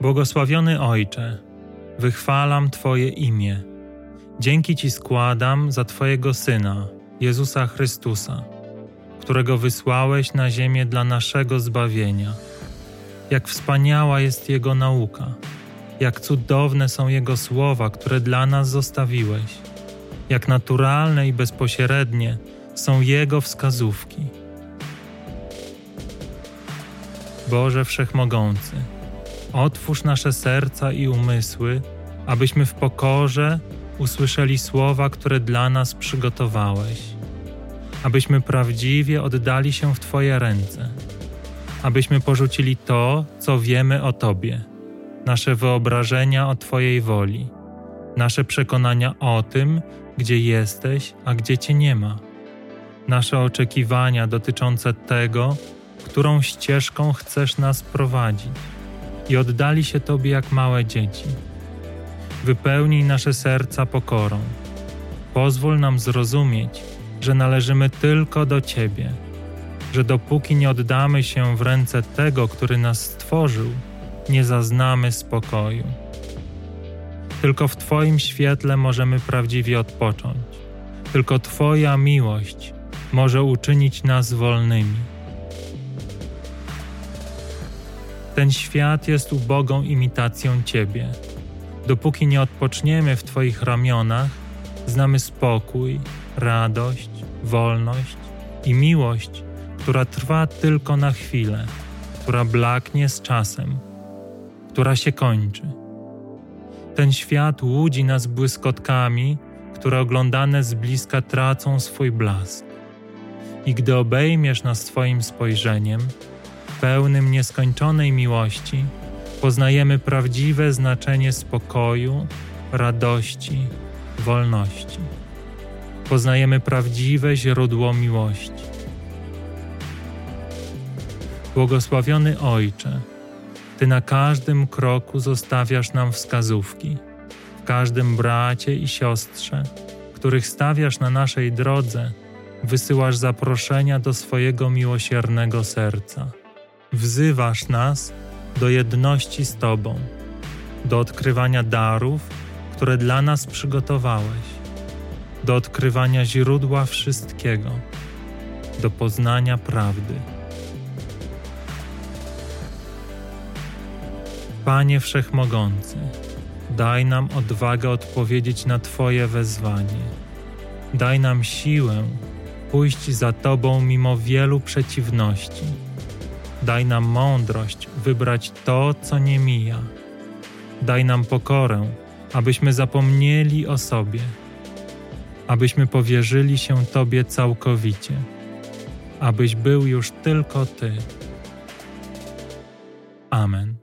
Błogosławiony Ojcze, wychwalam Twoje imię. Dzięki Ci składam za Twojego Syna, Jezusa Chrystusa, którego wysłałeś na ziemię dla naszego zbawienia. Jak wspaniała jest Jego nauka, jak cudowne są Jego słowa, które dla nas zostawiłeś, jak naturalne i bezpośrednie są Jego wskazówki. Boże Wszechmogący, Otwórz nasze serca i umysły, abyśmy w pokorze usłyszeli słowa, które dla nas przygotowałeś, abyśmy prawdziwie oddali się w Twoje ręce, abyśmy porzucili to, co wiemy o Tobie, nasze wyobrażenia o Twojej woli, nasze przekonania o tym, gdzie jesteś, a gdzie Cię nie ma, nasze oczekiwania dotyczące tego, którą ścieżką chcesz nas prowadzić i oddali się Tobie jak małe dzieci. Wypełnij nasze serca pokorą. Pozwól nam zrozumieć, że należymy tylko do Ciebie, że dopóki nie oddamy się w ręce tego, który nas stworzył, nie zaznamy spokoju. Tylko w Twoim świetle możemy prawdziwie odpocząć. Tylko Twoja miłość może uczynić nas wolnymi. Ten świat jest ubogą imitacją Ciebie. Dopóki nie odpoczniemy w Twoich ramionach, znamy spokój, radość, wolność i miłość, która trwa tylko na chwilę, która blaknie z czasem, która się kończy. Ten świat łudzi nas błyskotkami, które oglądane z bliska tracą swój blask. I gdy obejmiesz nas swoim spojrzeniem, pełnym nieskończonej miłości, poznajemy prawdziwe znaczenie spokoju, radości, wolności. Poznajemy prawdziwe źródło miłości. Błogosławiony Ojcze, Ty na każdym kroku zostawiasz nam wskazówki, w każdym bracie i siostrze, których stawiasz na naszej drodze, wysyłasz zaproszenia do swojego miłosiernego serca wzywasz nas do jedności z Tobą, do odkrywania darów, które dla nas przygotowałeś, do odkrywania źródła wszystkiego, do poznania prawdy. Panie Wszechmogący, daj nam odwagę odpowiedzieć na Twoje wezwanie. Daj nam siłę pójść za Tobą mimo wielu przeciwności Daj nam mądrość wybrać to, co nie mija. Daj nam pokorę, abyśmy zapomnieli o sobie, abyśmy powierzyli się Tobie całkowicie, abyś był już tylko Ty. Amen.